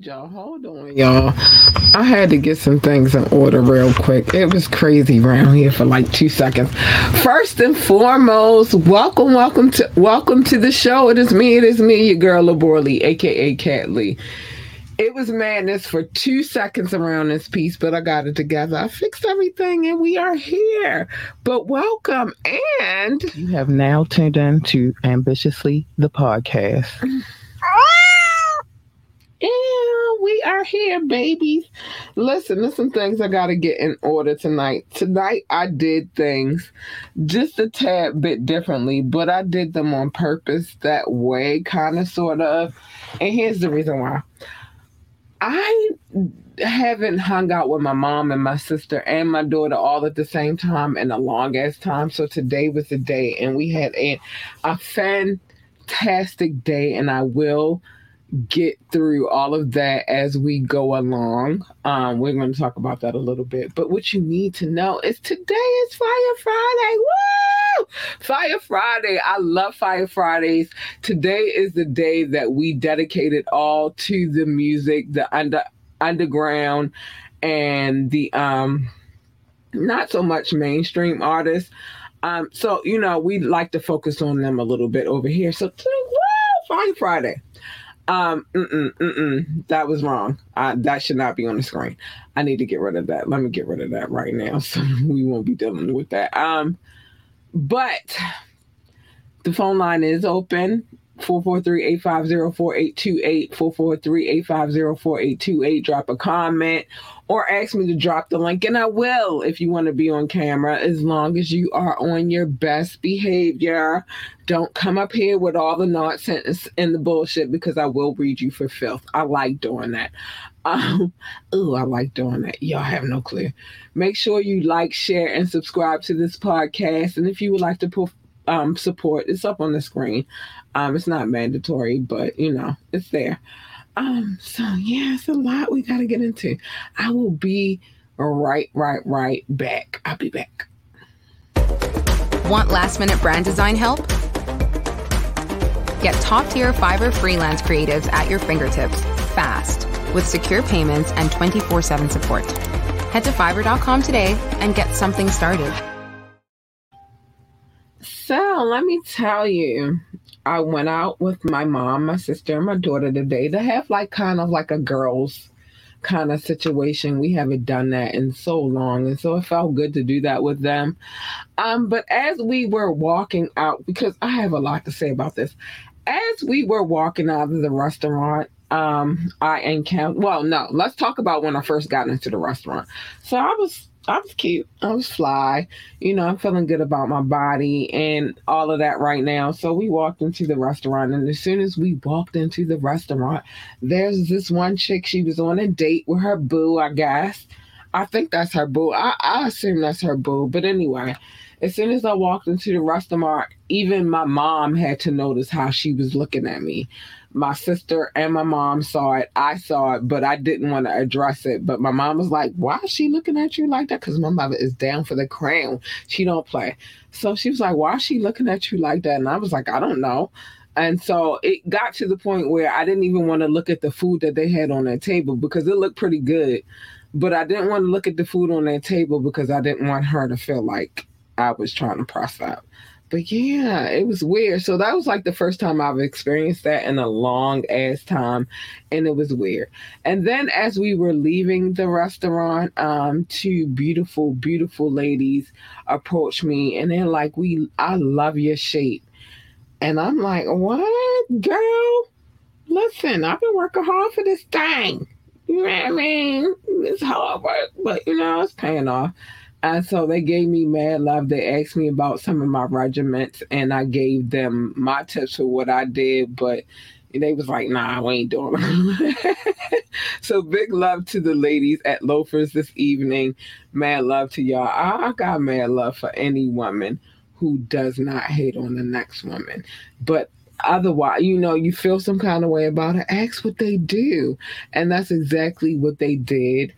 need y'all. Hold on, y'all. I had to get some things in order real quick. It was crazy around here for like two seconds. First and foremost, welcome, welcome to welcome to the show. It is me, it is me, your girl Laborley, aka Cat Lee. It was madness for two seconds around this piece, but I got it together. I fixed everything and we are here. But welcome and you have now tuned in to Ambitiously the podcast. Yeah, we are here, babies. Listen, there's some things I got to get in order tonight. Tonight, I did things just a tad bit differently, but I did them on purpose that way, kind of, sort of. And here's the reason why I haven't hung out with my mom and my sister and my daughter all at the same time in a long ass time. So today was the day, and we had a, a fantastic day, and I will get through all of that as we go along. Um, we're going to talk about that a little bit. But what you need to know is today is Fire Friday. Woo! Fire Friday. I love Fire Fridays. Today is the day that we dedicated all to the music, the under underground and the um not so much mainstream artists. Um, so you know, we like to focus on them a little bit over here. So woo, Fire Friday. Um, mm-mm, mm-mm, that was wrong. Uh, that should not be on the screen. I need to get rid of that. Let me get rid of that right now, so we won't be dealing with that. Um, but the phone line is open. 443-850-4828, 443-850-4828. Drop a comment or ask me to drop the link, and I will if you want to be on camera, as long as you are on your best behavior. Don't come up here with all the nonsense and the bullshit because I will read you for filth. I like doing that. Um, oh, I like doing that. Y'all have no clue. Make sure you like, share, and subscribe to this podcast. And if you would like to put um, support, it's up on the screen. Um, it's not mandatory, but you know, it's there. Um, so yeah, it's a lot we gotta get into. I will be right, right, right back. I'll be back. Want last minute brand design help? Get top tier Fiverr freelance creatives at your fingertips fast with secure payments and 24 7 support. Head to fiverr.com today and get something started. So let me tell you, I went out with my mom, my sister, and my daughter today to have like kind of like a girls kind of situation. We haven't done that in so long, and so it felt good to do that with them. Um, but as we were walking out, because I have a lot to say about this, as we were walking out of the restaurant, um, I encountered. Well, no, let's talk about when I first got into the restaurant. So I was I was cute. I was fly. You know, I'm feeling good about my body and all of that right now. So we walked into the restaurant, and as soon as we walked into the restaurant, there's this one chick. She was on a date with her boo, I guess. I think that's her boo. I, I assume that's her boo. But anyway, as soon as I walked into the restaurant, even my mom had to notice how she was looking at me my sister and my mom saw it. I saw it, but I didn't want to address it. But my mom was like, "Why is she looking at you like that?" Because my mother is down for the crown. She don't play. So she was like, "Why is she looking at you like that?" And I was like, "I don't know." And so it got to the point where I didn't even want to look at the food that they had on their table because it looked pretty good. But I didn't want to look at the food on their table because I didn't want her to feel like I was trying to press up but yeah, it was weird. So that was like the first time I've experienced that in a long ass time, and it was weird. And then as we were leaving the restaurant, um, two beautiful, beautiful ladies approached me, and they're like, "We, I love your shape," and I'm like, "What, girl? Listen, I've been working hard for this thing. You know what I mean? It's hard work, but you know, it's paying off." And so they gave me mad love. They asked me about some of my regiments, and I gave them my tips for what I did, but they was like, nah, we ain't doing it. so big love to the ladies at Loafers this evening. Mad love to y'all. I, I got mad love for any woman who does not hate on the next woman. But otherwise, you know, you feel some kind of way about it, ask what they do. And that's exactly what they did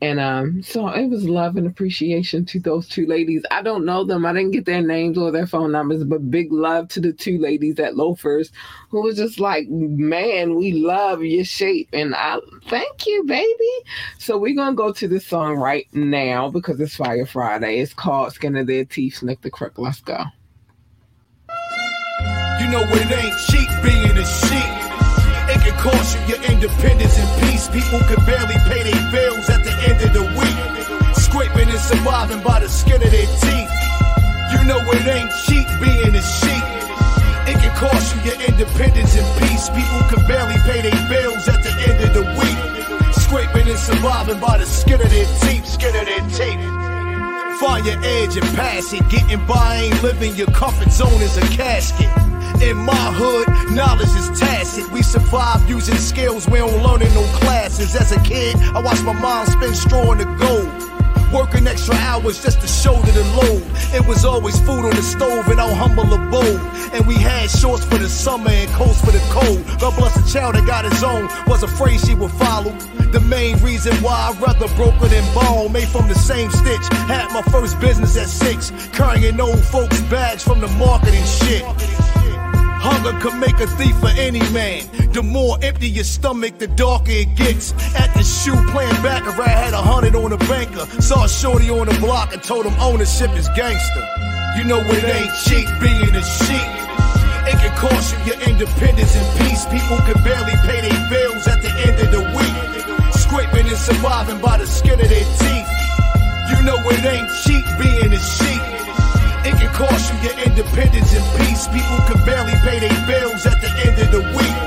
And um, so it was love and appreciation to those two ladies. I don't know them. I didn't get their names or their phone numbers, but big love to the two ladies at Loafers who was just like, man, we love your shape. And I thank you, baby. So we're gonna go to this song right now because it's Fire Friday. It's called Skin of Their Teeth, Snook the Crook. Let's go. You know it ain't cheap being a sheep. Cost you your independence and peace. People can barely pay their bills at the end of the week. Scraping and surviving by the skin of their teeth. You know it ain't cheap being a sheep. It can cost you your independence and peace. People can barely pay their bills at the end of the week. Scraping and surviving by the skin of their teeth. Skin of their teeth. Find your edge and pass it. Getting by ain't living. Your comfort zone is a casket. In my hood, knowledge is tacit. We survive using skills we don't learn in no classes. As a kid, I watched my mom spin straw in the gold. Working extra hours just to shoulder the load. It was always food on the stove and our humble abode. And we had shorts for the summer and coats for the cold. God bless the child that got his own. Was afraid she would follow. The main reason why I rather broker than bone. Made from the same stitch. Had my first business at six. Carrying old folks' bags from the marketing shit. Hunger can make a thief for any man. The more empty your stomach, the darker it gets. At the shoe playing back, I had a hundred on a banker. Saw a shorty on the block and told him ownership is gangster. You know it ain't cheap being a sheep. It can cost you your independence and peace. People can barely pay their bills at the end of the week. Scraping and surviving by the skin of their teeth. You know it ain't cheap being a sheep. Cost you your independence and peace. People can barely pay their bills at the end of the week.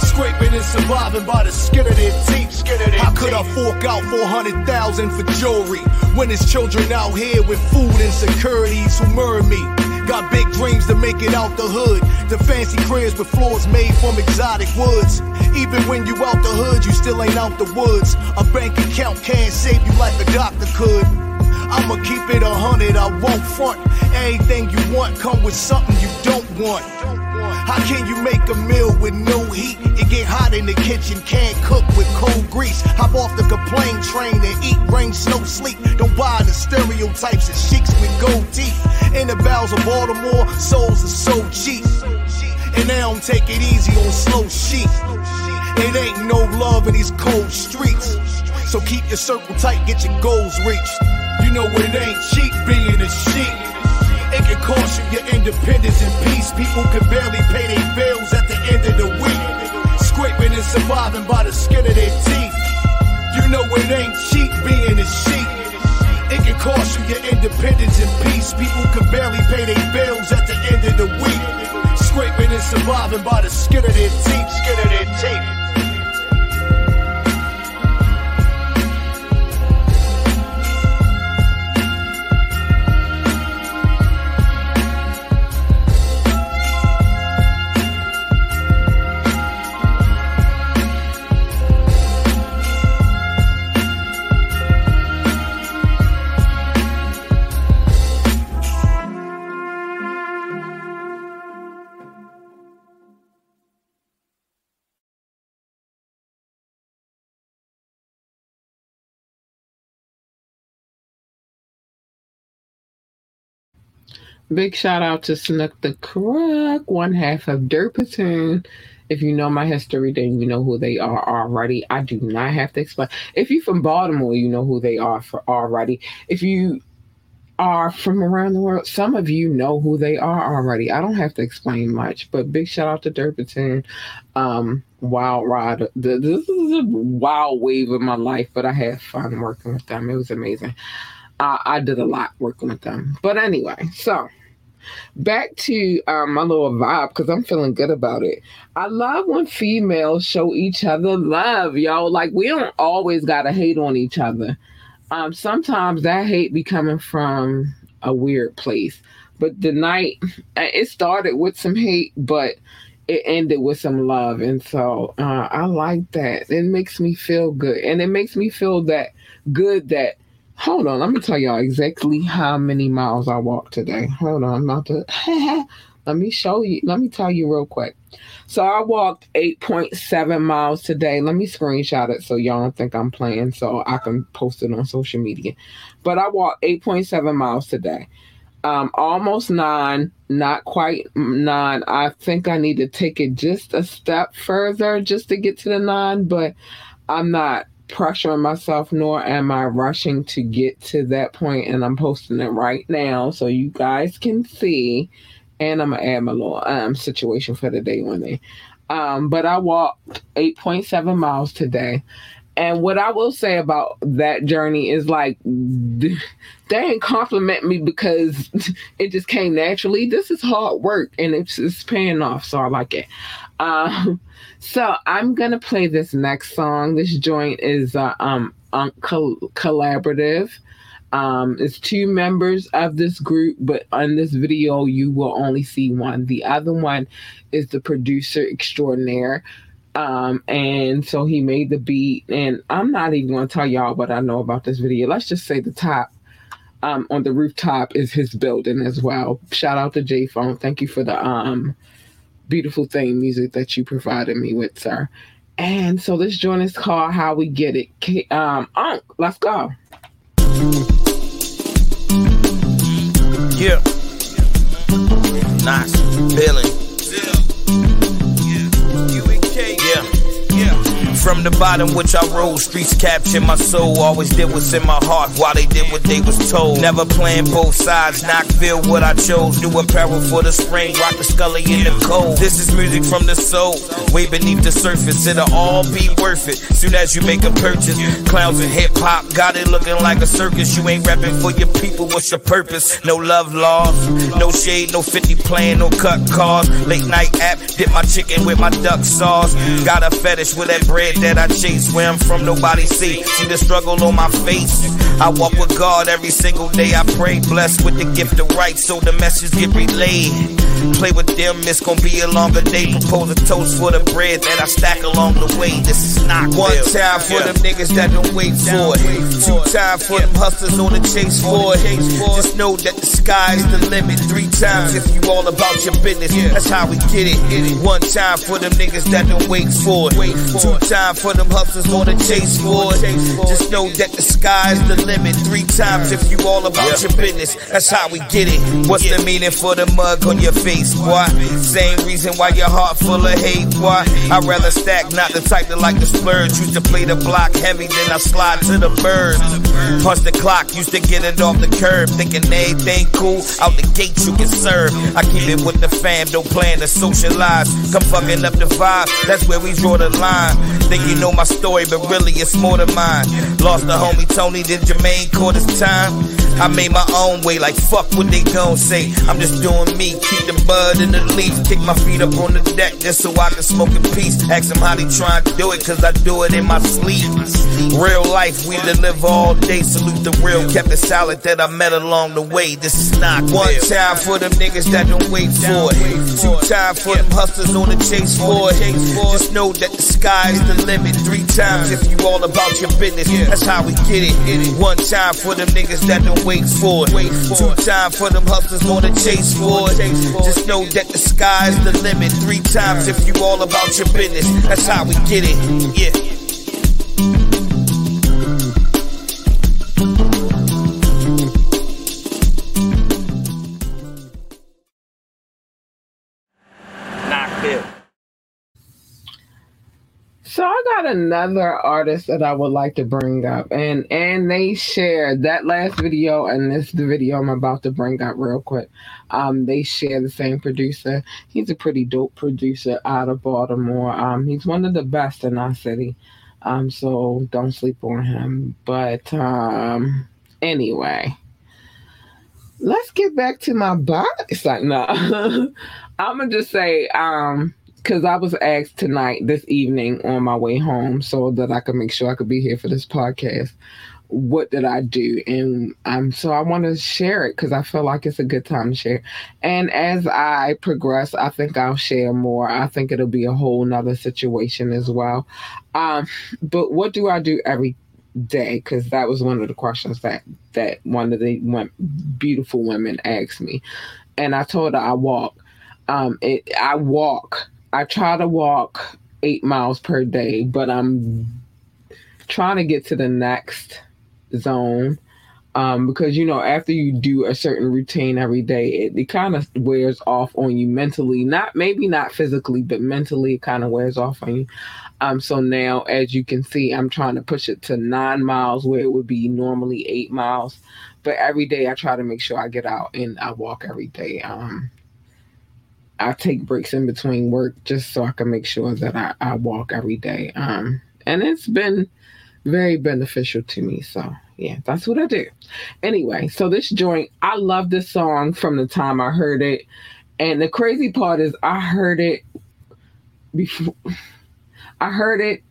Scraping and surviving by the skin of their teeth. Skin of their How could I fork out 400,000 for jewelry when there's children out here with food insecurities who murder me? Got big dreams to make it out the hood. The fancy cribs with floors made from exotic woods. Even when you out the hood, you still ain't out the woods. A bank account can't save you like a doctor could. I'ma keep it a hundred, I won't front. Anything you want come with something you don't want. How can you make a meal with no heat? It get hot in the kitchen, can't cook with cold grease. Hop off the complain train and eat rain, snow, sleep. Don't buy the stereotypes of sheiks with gold teeth. In the bowels of Baltimore, souls are so cheap. And they don't take it easy on slow sheep. It ain't no love in these cold streets. So keep your circle tight, get your goals reached. You know it ain't cheap being a sheep. It can cost you your independence and peace. People can barely pay their bills at the end of the week. Scraping and surviving by the skin of their teeth. You know it ain't cheap being a sheep. It can cost you your independence and peace. People can barely pay their bills at the end of the week. Scraping and surviving by the skin of their teeth. Skin of their teeth. Big shout out to Snook the Crook, one half of Dirt Platoon. If you know my history, then you know who they are already. I do not have to explain. If you're from Baltimore, you know who they are for already. If you are from around the world, some of you know who they are already. I don't have to explain much, but big shout out to Dirt. Um, wild ride. This is a wild wave of my life, but I had fun working with them. It was amazing. I, I did a lot working with them. But anyway, so back to um, my little vibe because I'm feeling good about it. I love when females show each other love, y'all. Like we don't always gotta hate on each other. Um, sometimes that hate be coming from a weird place. But the night it started with some hate, but it ended with some love, and so uh, I like that. It makes me feel good, and it makes me feel that good that Hold on, let me tell y'all exactly how many miles I walked today. Hold on, I'm about to. let me show you. Let me tell you real quick. So I walked 8.7 miles today. Let me screenshot it so y'all don't think I'm playing so I can post it on social media. But I walked 8.7 miles today. Um, almost nine, not quite nine. I think I need to take it just a step further just to get to the nine, but I'm not pressuring myself nor am I rushing to get to that point and I'm posting it right now so you guys can see and I'm gonna add my little um situation for the day one day. Um, but I walked 8.7 miles today. And what I will say about that journey is like they didn't compliment me because it just came naturally. This is hard work and it's, it's paying off, so I like it. Um, so I'm gonna play this next song. This joint is uh, um, collaborative. Um, it's two members of this group, but on this video, you will only see one. The other one is the producer extraordinaire. Um, and so he made the beat, and I'm not even to tell y'all what I know about this video. Let's just say the top um, on the rooftop is his building as well. Shout out to J Phone. Thank you for the um, beautiful theme music that you provided me with, sir. And so this joint is called How We Get It. Um, Unc, let's go. Yeah. Nice feeling. From the bottom, which I rose, streets captured my soul. Always did what's in my heart while they did what they was told. Never playing both sides, not feel what I chose. New apparel for the spring, rock the scully in the cold. This is music from the soul, way beneath the surface. It'll all be worth it. Soon as you make a purchase, clowns and hip hop got it looking like a circus. You ain't rapping for your people, what's your purpose? No love laws, no shade, no 50 plan, no cut cars. Late night app, dip my chicken with my duck sauce. Got a fetish with that bread that I chase. Where I'm from, nobody see. See the struggle on my face. I walk with God every single day. I pray, blessed with the gift of right, so the message get relayed. Play with them, it's gonna be a longer day. Propose a toast for the bread that I stack along the way. This is not one time for yeah. them niggas that don't wait for it. Two time for them hustlers on the chase for it. Just know that the sky is the limit. Three times if you all about your business. That's how we get it. One time for them niggas that don't wait for it. Two times time for them hustlers on the chase for it. Just know that the sky's the limit. Three times if you all about your business. That's how we get it. What's the meaning for the mug on your face, boy? Same reason why your heart full of hate, boy. I'd rather stack, not the type that like to splurge. Used to play the block heavy, then I slide to the bird. Punch the clock, used to get it off the curb. Thinking everything cool, out the gate you can serve. I keep it with the fam, don't plan to socialize. Come fucking up the vibe, that's where we draw the line. Think you know my story, but really it's more than mine. Lost the homie Tony, then Jermaine caught his time. I made my own way, like fuck what they gon' say. I'm just doing me, keep the bud in the leaf, kick my feet up on the deck just so I can smoke in peace. Ask them how they tryin' to do it, cause I do it in my sleep. Real life, we live all day. Salute the real, kept it solid that I met along the way. This is not one time for them niggas that don't wait for it. Two time for them hustlers on the chase for it. Just know that the sky's the limit three times if you all about your business. That's how we get it. One time for them niggas that don't wait for it. Two time for them hustlers on the chase for it. Just know that the sky's the limit. Three times if you all about your business. That's how we get it. Yeah. Another artist that I would like to bring up, and and they shared that last video and this the video I'm about to bring up real quick. Um, they share the same producer. He's a pretty dope producer out of Baltimore. Um, he's one of the best in our city. Um, so don't sleep on him. But um, anyway, let's get back to my body. It's like no, I'm gonna just say um because I was asked tonight, this evening, on my way home, so that I could make sure I could be here for this podcast. What did I do? And um, so I want to share it because I feel like it's a good time to share. And as I progress, I think I'll share more. I think it'll be a whole nother situation as well. Um, but what do I do every day? Because that was one of the questions that that one of the one, beautiful women asked me, and I told her I walk. Um, it, I walk I try to walk eight miles per day, but I'm trying to get to the next zone. Um, because you know, after you do a certain routine every day, it, it kind of wears off on you mentally. Not maybe not physically, but mentally, it kind of wears off on you. Um, so now, as you can see, I'm trying to push it to nine miles where it would be normally eight miles. But every day, I try to make sure I get out and I walk every day. Um, I take breaks in between work just so I can make sure that I, I walk every day. Um, and it's been very beneficial to me. So yeah, that's what I do. Anyway, so this joint, I love this song from the time I heard it. And the crazy part is I heard it before I heard it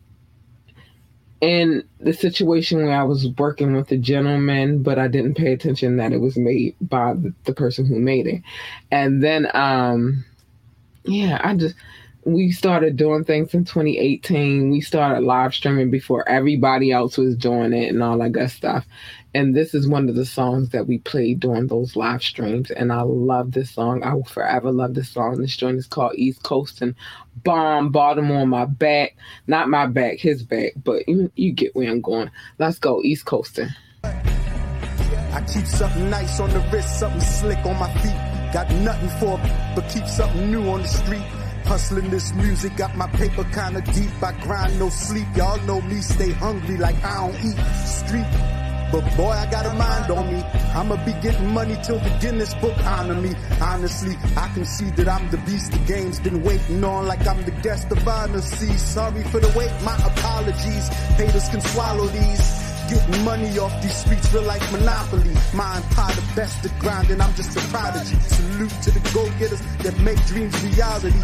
in the situation where I was working with a gentleman, but I didn't pay attention that it was made by the, person who made it. And then um yeah, I just we started doing things in 2018. We started live streaming before everybody else was doing it and all that good stuff. And this is one of the songs that we played during those live streams. And I love this song. I will forever love this song. This joint is called East Coast and Bomb Bottom on my back. Not my back, his back, but you, you get where I'm going. Let's go, East Coasting. I keep something nice on the wrist, something slick on my feet. Got nothing for but keep something new on the street. Hustling this music, got my paper kinda deep. I grind no sleep. Y'all know me, stay hungry like I don't eat. Street. But boy, I got a mind on me. I'ma be getting money till the Guinness book honor me. Honestly, I can see that I'm the beast the game's been waiting on like I'm the guest of honor. See, sorry for the wait, my apologies. Haters can swallow these. Getting money off these streets feel like monopoly. My empire, the best at grinding, I'm just a prodigy. Salute to the go-getters that make dreams reality.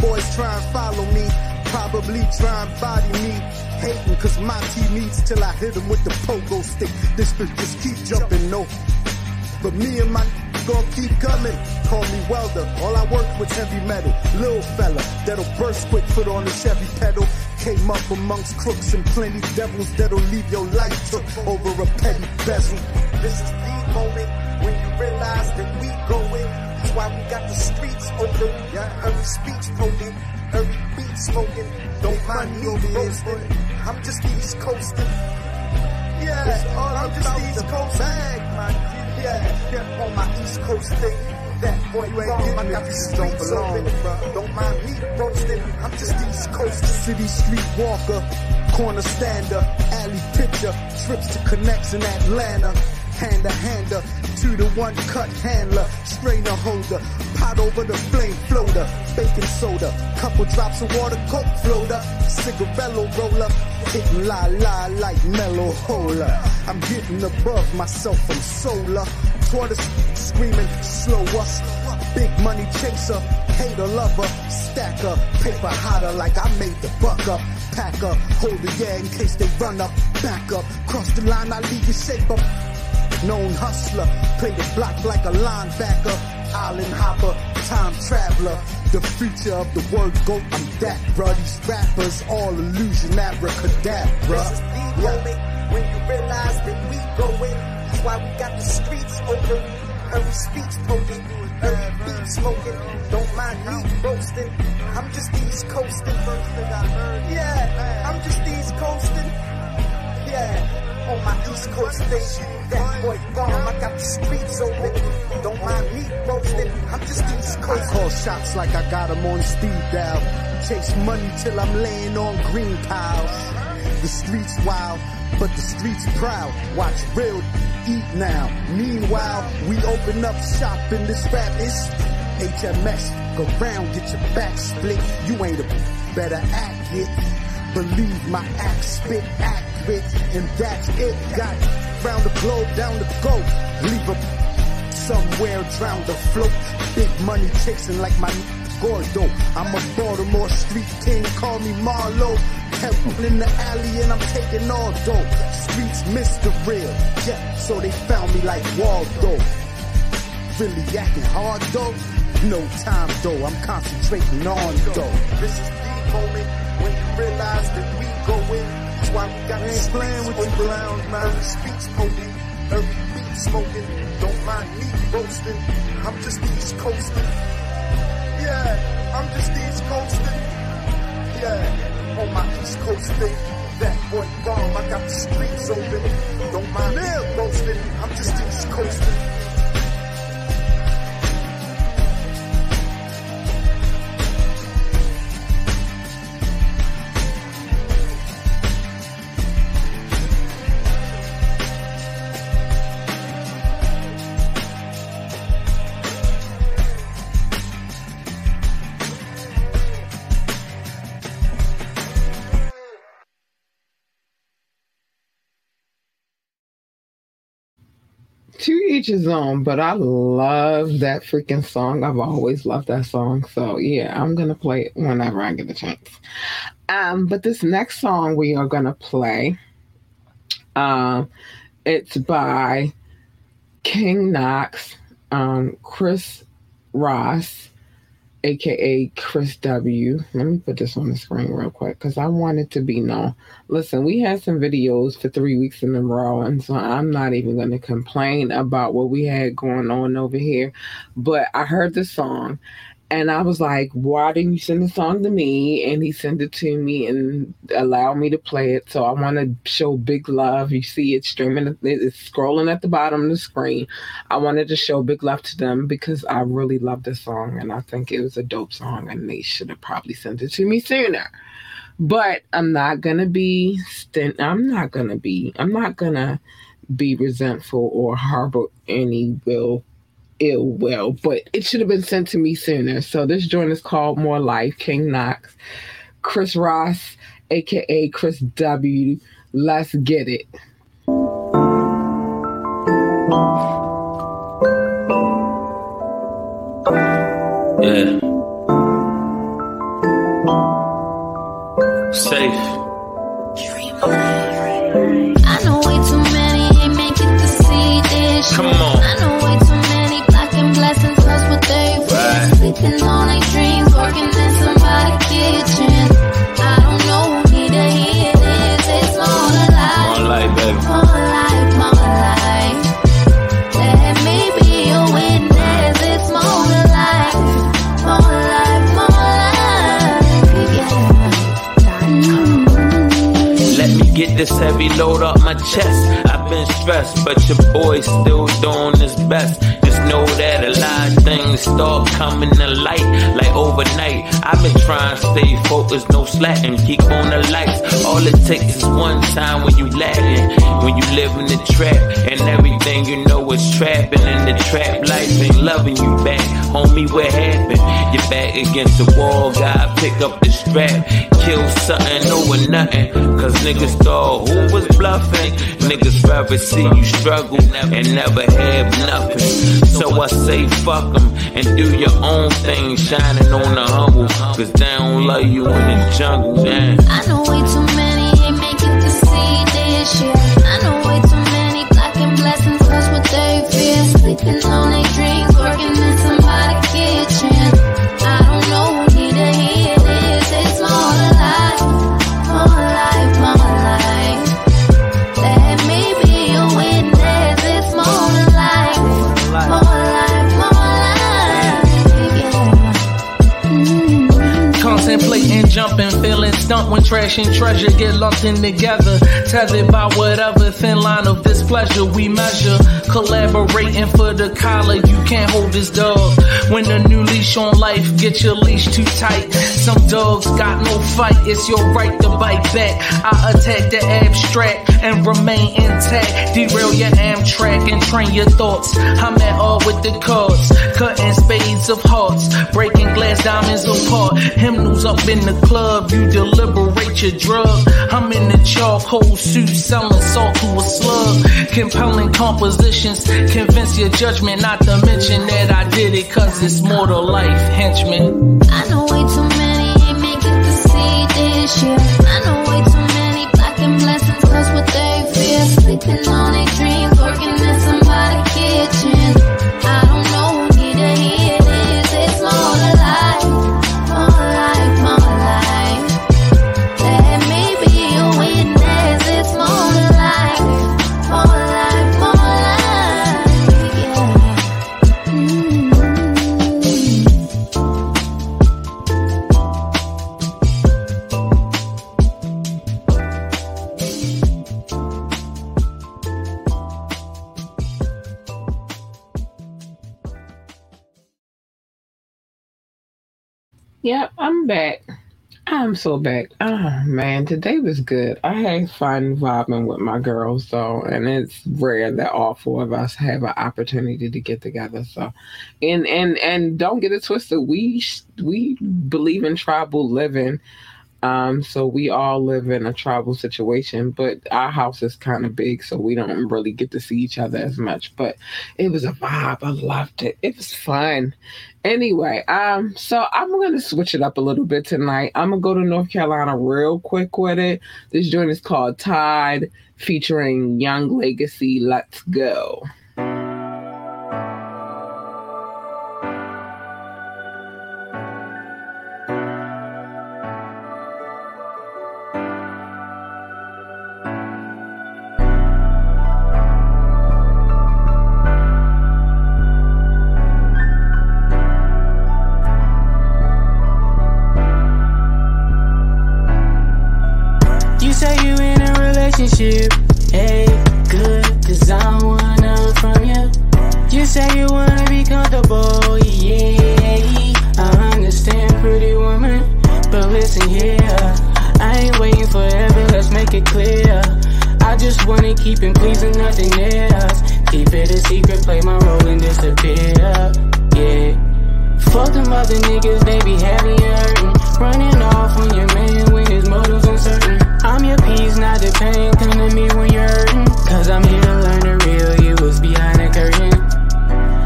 Boys try and follow me, probably try and body me. Hating cause my team needs till I hit hit 'em with the pogo stick. This bitch just keep jumping, no. But me and my gon' keep coming. Call me welder, all I work with heavy metal. Little fella, that'll burst quick, foot on the Chevy pedal. Came up amongst crooks and plenty devils that'll leave your life took over a petty bezel. This is the moment when you realize that we going. That's why we got the streets open. Yeah, every speech potent, every beat smoking. Don't mind me roasting. I'm just East coasting. Yeah, all I'm just East Coast bag, man. Yeah, yeah, on my East Coast thing. That boy, you ain't I got the streets open. Don't mind me roasting. I'm just East Coast city street walker, corner stander, alley pitcher, trips to connects in Atlanta. Hand to hander, to the one cut handler, strainer holder, pot over the flame floater, baking soda, couple drops of water, coke floater, cigarello roller, hitting la la like mellow hola. I'm getting above myself from solar, tortoise screaming slow us, big money chaser, hater lover, stacker, paper hotter like I made the buck up. Pack up, hold the yeah in case they run up, back up, cross the line, I leave you shape up. Known hustler, play the block like a linebacker, island hopper, time traveler. The future of the word goat, I'm that, bruh. These rappers, all illusion, abracadabra. This is the moment when you realize that we going. That's why we got the streets open. Every speech potent, every beat smoking. Don't mind me roasting. I'm just East coasting. First thing I heard. Yeah, I'm just East coasting. Yeah on my East Coast station. That boy bomb, I got the streets open. Don't mind me roasting, I'm just East Coast. I call shots like I got them on speed dial. Chase money till I'm laying on green piles. The streets wild, but the streets proud. Watch real eat now. Meanwhile, we open up shop in this rap. It's HMS. Go round, get your back split. You ain't a better act it. Believe my act spit accurate, and that's it. Got round the globe, down the go. Leave a somewhere drown the. Big money chasing like my Gordo. I'm a Baltimore street king, call me Marlo. Temple in the alley and I'm taking all dope. Streets the real, yeah, so they found me like Waldo. Really acting hard though? No time though, I'm concentrating on though. This is the moment when you realize that we go in. That's why we got this playing with the clowns, man. Speech potent, every beat smoking. Don't mind me roasting. I'm just East coasting. Yeah, I'm just East Coasting. Yeah, on my East Coast thing. That boy bomb, I got the streets but I love that freaking song. I've always loved that song. So yeah, I'm gonna play it whenever I get a chance. Um, but this next song we are gonna play, um, it's by King Knox, um, Chris Ross, aka Chris W. Let me put this on the screen real quick because I want it to be known. Listen, we had some videos for three weeks in a row, and so I'm not even going to complain about what we had going on over here. But I heard the song and I was like, why didn't you send the song to me? And he sent it to me and allowed me to play it. So I want to show big love. You see it streaming, it's scrolling at the bottom of the screen. I wanted to show big love to them because I really love this song and I think it was a dope song and they should have probably sent it to me sooner. But I'm not gonna be stint. I'm not gonna be. I'm not gonna be resentful or harbor any will ill will, but it should have been sent to me sooner. So this joint is called More Life, King Knox, Chris Ross, aka Chris W. Let's get it. Yeah. Safe. I know way too many ain't make it to see this. Come on. I've been trying to stay focused, no slacking, keep on the lights. All it takes is one time when you lagging, when you live in the trap, and everything you know is trapping in the trap life ain't loving you back. Homie, what happened? You're back against the wall, God, pick up the strap, kill something over nothing. Cause niggas thought who was bluffing? Niggas rather see you struggle and never have nothing. So I say fuck 'em and do your own thing, shining on the humble. Cause they don't love you in the jungle, man. I know way too many ain't it to see this year. I know way too many blocking blessings, that's what they fear. Sleeping on feeling stumped when trash and treasure get lumped in together. Tethered by whatever thin line of displeasure we measure. Collaborating for the collar, you can't hold this dog. When the new leash on life, get your leash too tight. Some dogs got no fight, it's your right to bite back. I attack the abstract and remain intact. Derail your Amtrak and train your thoughts. I'm at all with the cards, cutting spades of hearts, breaking glass diamonds apart. Hymnals up in the club, you deliberate your drug. I'm in the charcoal suit, selling salt to a slug. Compelling compositions, convince your judgment, not to mention that I did it cause it's more to life, henchman. I know way too many ain't make it to see this year. I know way too many blocking blessings, cause what they fear. Sleeping on their dreams, Back. I'm so back. Oh man, today was good. I had fun vibing with my girls though, and it's rare that all four of us have an opportunity to get together. So, and and and don't get it twisted. We we believe in tribal living. Um, so we all live in a tribal situation, but our house is kind of big, so we don't really get to see each other as much. But it was a vibe. I loved it. It was fun. Anyway, um, so I'm gonna switch it up a little bit tonight. I'm gonna go to North Carolina real quick with it. This joint is called Tide, featuring Young Legacy. Let's go. Just wanna keep it pleasing, nothing else. Keep it a secret, play my role and disappear, yeah. Fuck them other niggas, they be heavy hurting. Running off on your man when his motives uncertain. I'm your peace, not the pain. Come to me when you're hurting. Cause I'm here to learn the real you was behind the curtain.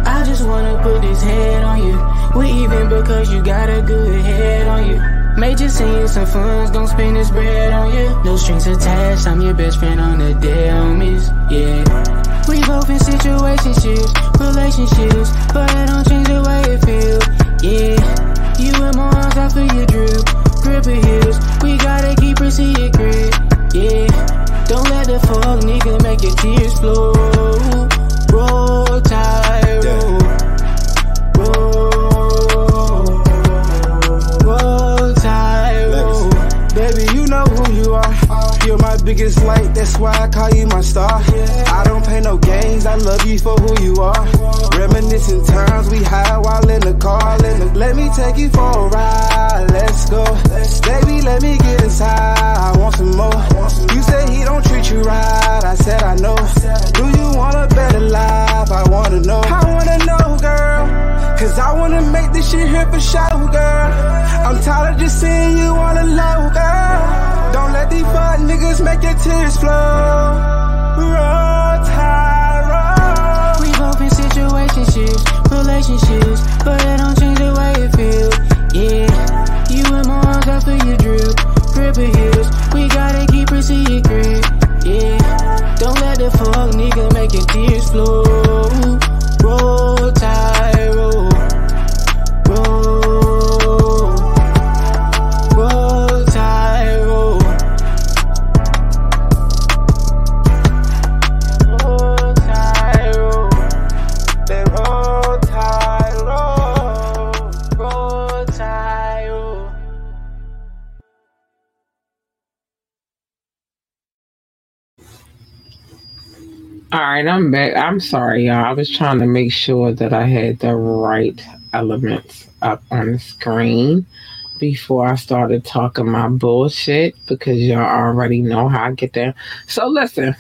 I just wanna put this head on you. We even because you got a good head on you. Major send some funds, gon' spend this bread on you. No strings attached, I'm your best friend on the day, homies. Yeah. We both in situationships, relationships, but it don't change the way it feel. Yeah, you in my arms, I feel your droop, grip of heels. We gotta keep a secret. Yeah, don't let the fuck nigga make your tears flow. Roll tide, roll, biggest light, that's why I call you my star. I don't play no games, I love you for who you are. Reminiscing times we had while in the car. Let me take you for a ride, let's go. Baby, let me get inside, I want some more. You say he don't treat you right, I said I know. Do you want a better life? I wanna know. I wanna know, girl. Cause I wanna make this shit here for show, girl. I'm tired of just seeing you on low, girl. Don't let these fuck niggas make your tears flow. Roll. We both in situationships, relationships, but it don't change the way it feel. Yeah, you in my arms, I feel your drip, grip of heels. We gotta keep a secret. Yeah, don't let the fuck nigga make your tears flow. Roll tide, All right, I'm back. I'm sorry, y'all. I was trying to make sure that I had the right elements up on the screen before I started talking my bullshit because y'all already know how I get there. So listen,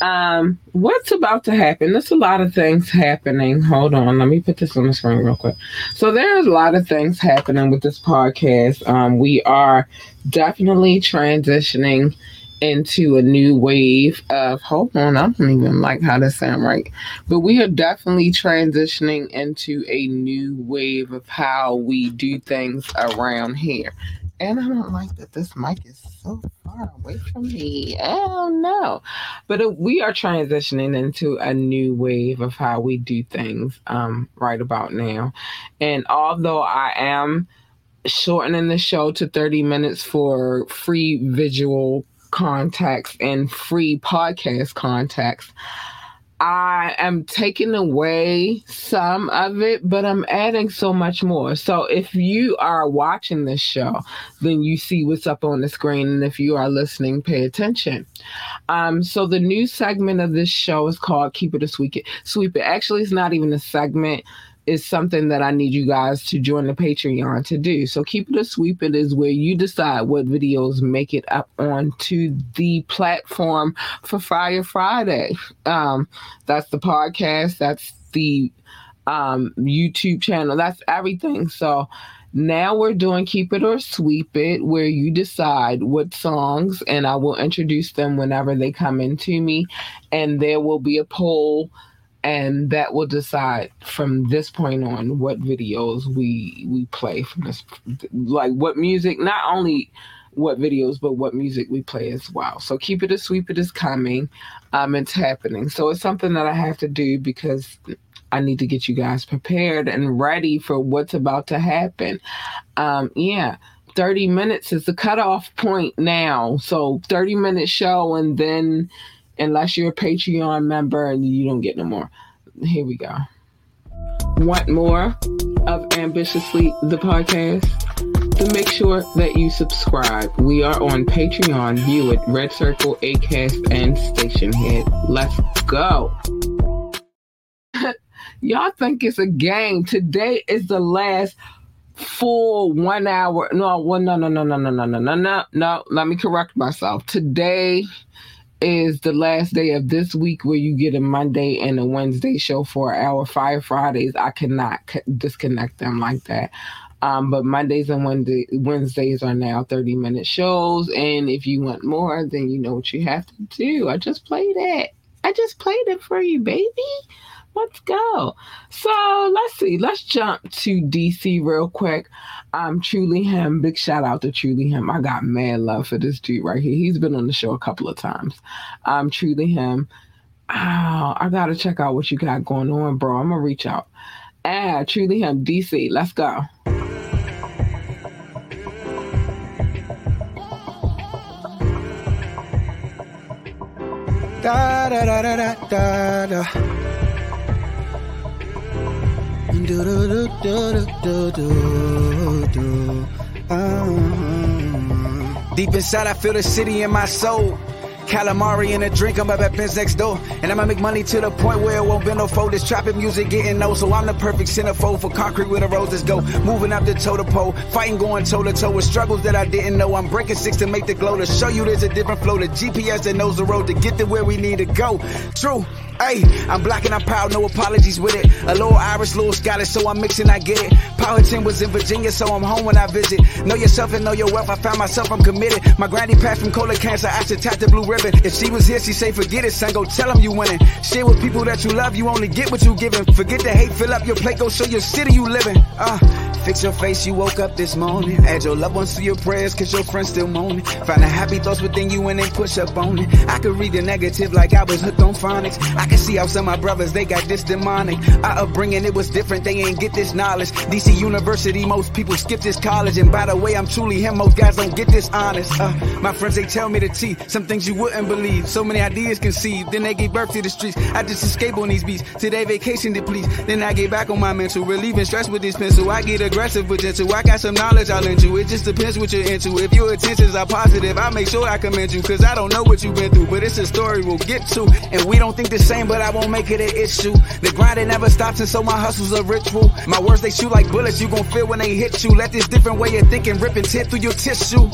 um, what's about to happen? There's a lot of things happening. Hold on, let me put this on the screen real quick. So there's a lot of things happening with this podcast. Um, we are definitely transitioning into a new wave of hold on, I don't even like how that sound right. But we are definitely transitioning into a new wave of how we do things around here. And I don't like that this mic is so far away from me. Oh no. But uh, we are transitioning into a new wave of how we do things um, right about now. And although I am shortening the show to 30 minutes for free visual contacts and free podcast contacts. I am taking away some of it, but I'm adding so much more. So if you are watching this show, then you see what's up on the screen. And if you are listening, pay attention. Um, so the new segment of this show is called Keep It a Sweep It. Sweep It. Actually, it's not even a segment is something that I need you guys to join the Patreon to do. So keep it a sweep. It is where you decide what videos make it up onto the platform for Fire Friday. Um, that's the podcast. That's the um, YouTube channel. That's everything. So now we're doing Keep It or Sweep It, where you decide what songs, and I will introduce them whenever they come into me. And there will be a poll and that will decide from this point on what videos we we play from this like what music not only what videos but what music we play as well. So keep it a sweep it is coming um it's happening. So it's something that i have to do because i need to get you guys prepared and ready for what's about to happen. Um yeah 30 minutes is the cutoff point now. So 30 minute show and then unless you're a Patreon member and you don't get no more. Here we go. Want more of Ambitiously the podcast? Then make sure that you subscribe. We are on Patreon, View it, Red Circle, Acast, and Stationhead. Let's go. Y'all think it's a game. Today is the last full one hour. No, well, no, no, no, no, no, no, no, no, no. Let me correct myself. Today is the last day of this week where you get a Monday and a Wednesday show for our Fire Fridays. I cannot c- disconnect them like that. Um, but Mondays and Wednesday, Wednesdays are now 30 minute shows. And if you want more, then you know what you have to do. I just played it. I just played it for you, baby. Let's go. So let's see. Let's jump to DC real quick. Um, Truly Him. Big shout out to Truly Him. I got mad love for this dude right here. He's been on the show a couple of times. I'm Truly Him. Oh, I gotta check out what you got going on, bro. I'm gonna reach out. Ah, Truly Him, DC. Let's go. Da da da da da da. Do do do do do do Deep inside, I feel the city in my soul. Calamari in a drink, I'm up at Ben's next door. And I'ma make money to the point where it won't bend no fold. This trapping music getting old, so I'm the perfect centerfold for concrete where the roses go. Moving up the toe to pole, fighting going toe to toe with struggles that I didn't know. I'm breaking six to make the glow to show you there's a different flow. The GPS that knows the road to get to where we need to go. True. Hey, I'm black and I'm proud, no apologies with it. A little Irish, little Scottish, so I'm mixing, I get it. Powhatan was in Virginia, so I'm home when I visit. Know yourself and know your wealth, I found myself, I'm committed. My granny passed from colon cancer, I should tap the blue ribbon. If she was here, she say forget it, son, go tell them you winning. Share with people that you love, you only get what you giving. Forget the hate, fill up your plate, go show your city you living. Uh, fix your face, you woke up this morning. Add your loved ones to your prayers, cause your friends still moaning. Find the happy thoughts within you and then push up on it. I could read the negative like I was hooked on phonics. I can see how some of my brothers, they got this demonic. Our upbringing, it was different, they ain't get this knowledge. DC University, most people skip this college. And by the way, I'm truly him, most guys don't get this honest. Uh, my friends, they tell me the T, some things you wouldn't believe. So many ideas conceived, then they gave birth to the streets. I just escape on these beats, today vacation depletes. Then I get back on my mental, relieving stress with this pencil. I get aggressive gentle, I got some knowledge I'll lend you. It just depends what you're into. If your intentions are positive, I make sure I commend you. Cause I don't know what you've been through, but it's a story we'll get to. And we don't think the same, but I won't make it an issue. The grind it never stops, and so my hustle's a ritual. My words they shoot like bullets, you gon' feel when they hit you. Let this different way of thinking rip and tear through your tissue.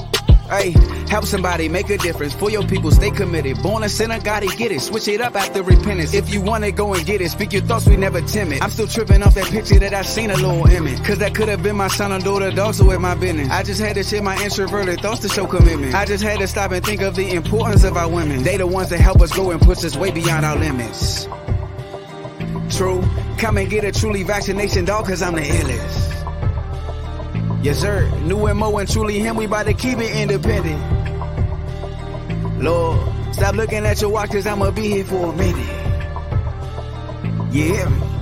Hey, help somebody make a difference for your people. Stay committed. Born a sinner, gotta get it. Switch it up after repentance. If you want it, go and get it. Speak your thoughts, we never timid. I'm still tripping off that picture that I seen a little image. Cause that could have been my son or daughter, dog, so with my business. I just had to share my introverted thoughts to show commitment. I just had to stop and think of the importance of our women. They the ones that help us go and push us way beyond our limits. True. Come and get a truly vaccination, dog, cause I'm the illest. Yes, sir. New Mo and truly him, we about to keep it independent. Lord, stop looking at your watch, cause I'ma be here for a minute. Yeah.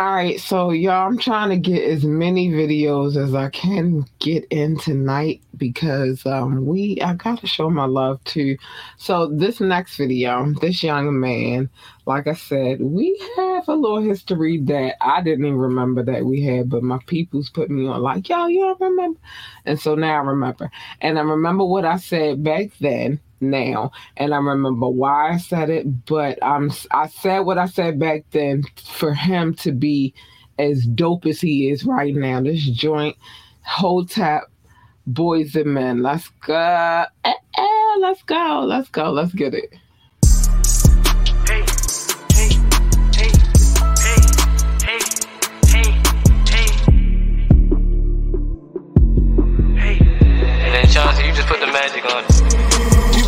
All right, so y'all, I'm trying to get as many videos as I can get in tonight because um we I gotta show my love to. So this next video, this young man, like I said, we have a little history that I didn't even remember that we had, but my people's put me on like, don't remember, and so now I remember, and I remember what I said back then now, and I remember why I said it. But I'm I said what I said back then for him to be as dope as he is right now. This joint, Hotep, boys and men. Let's go. Eh, eh, let's go. Let's go. Let's get it. Hey, hey, hey, hey, hey, hey, hey, hey And then Chauncey, you just put the magic on it.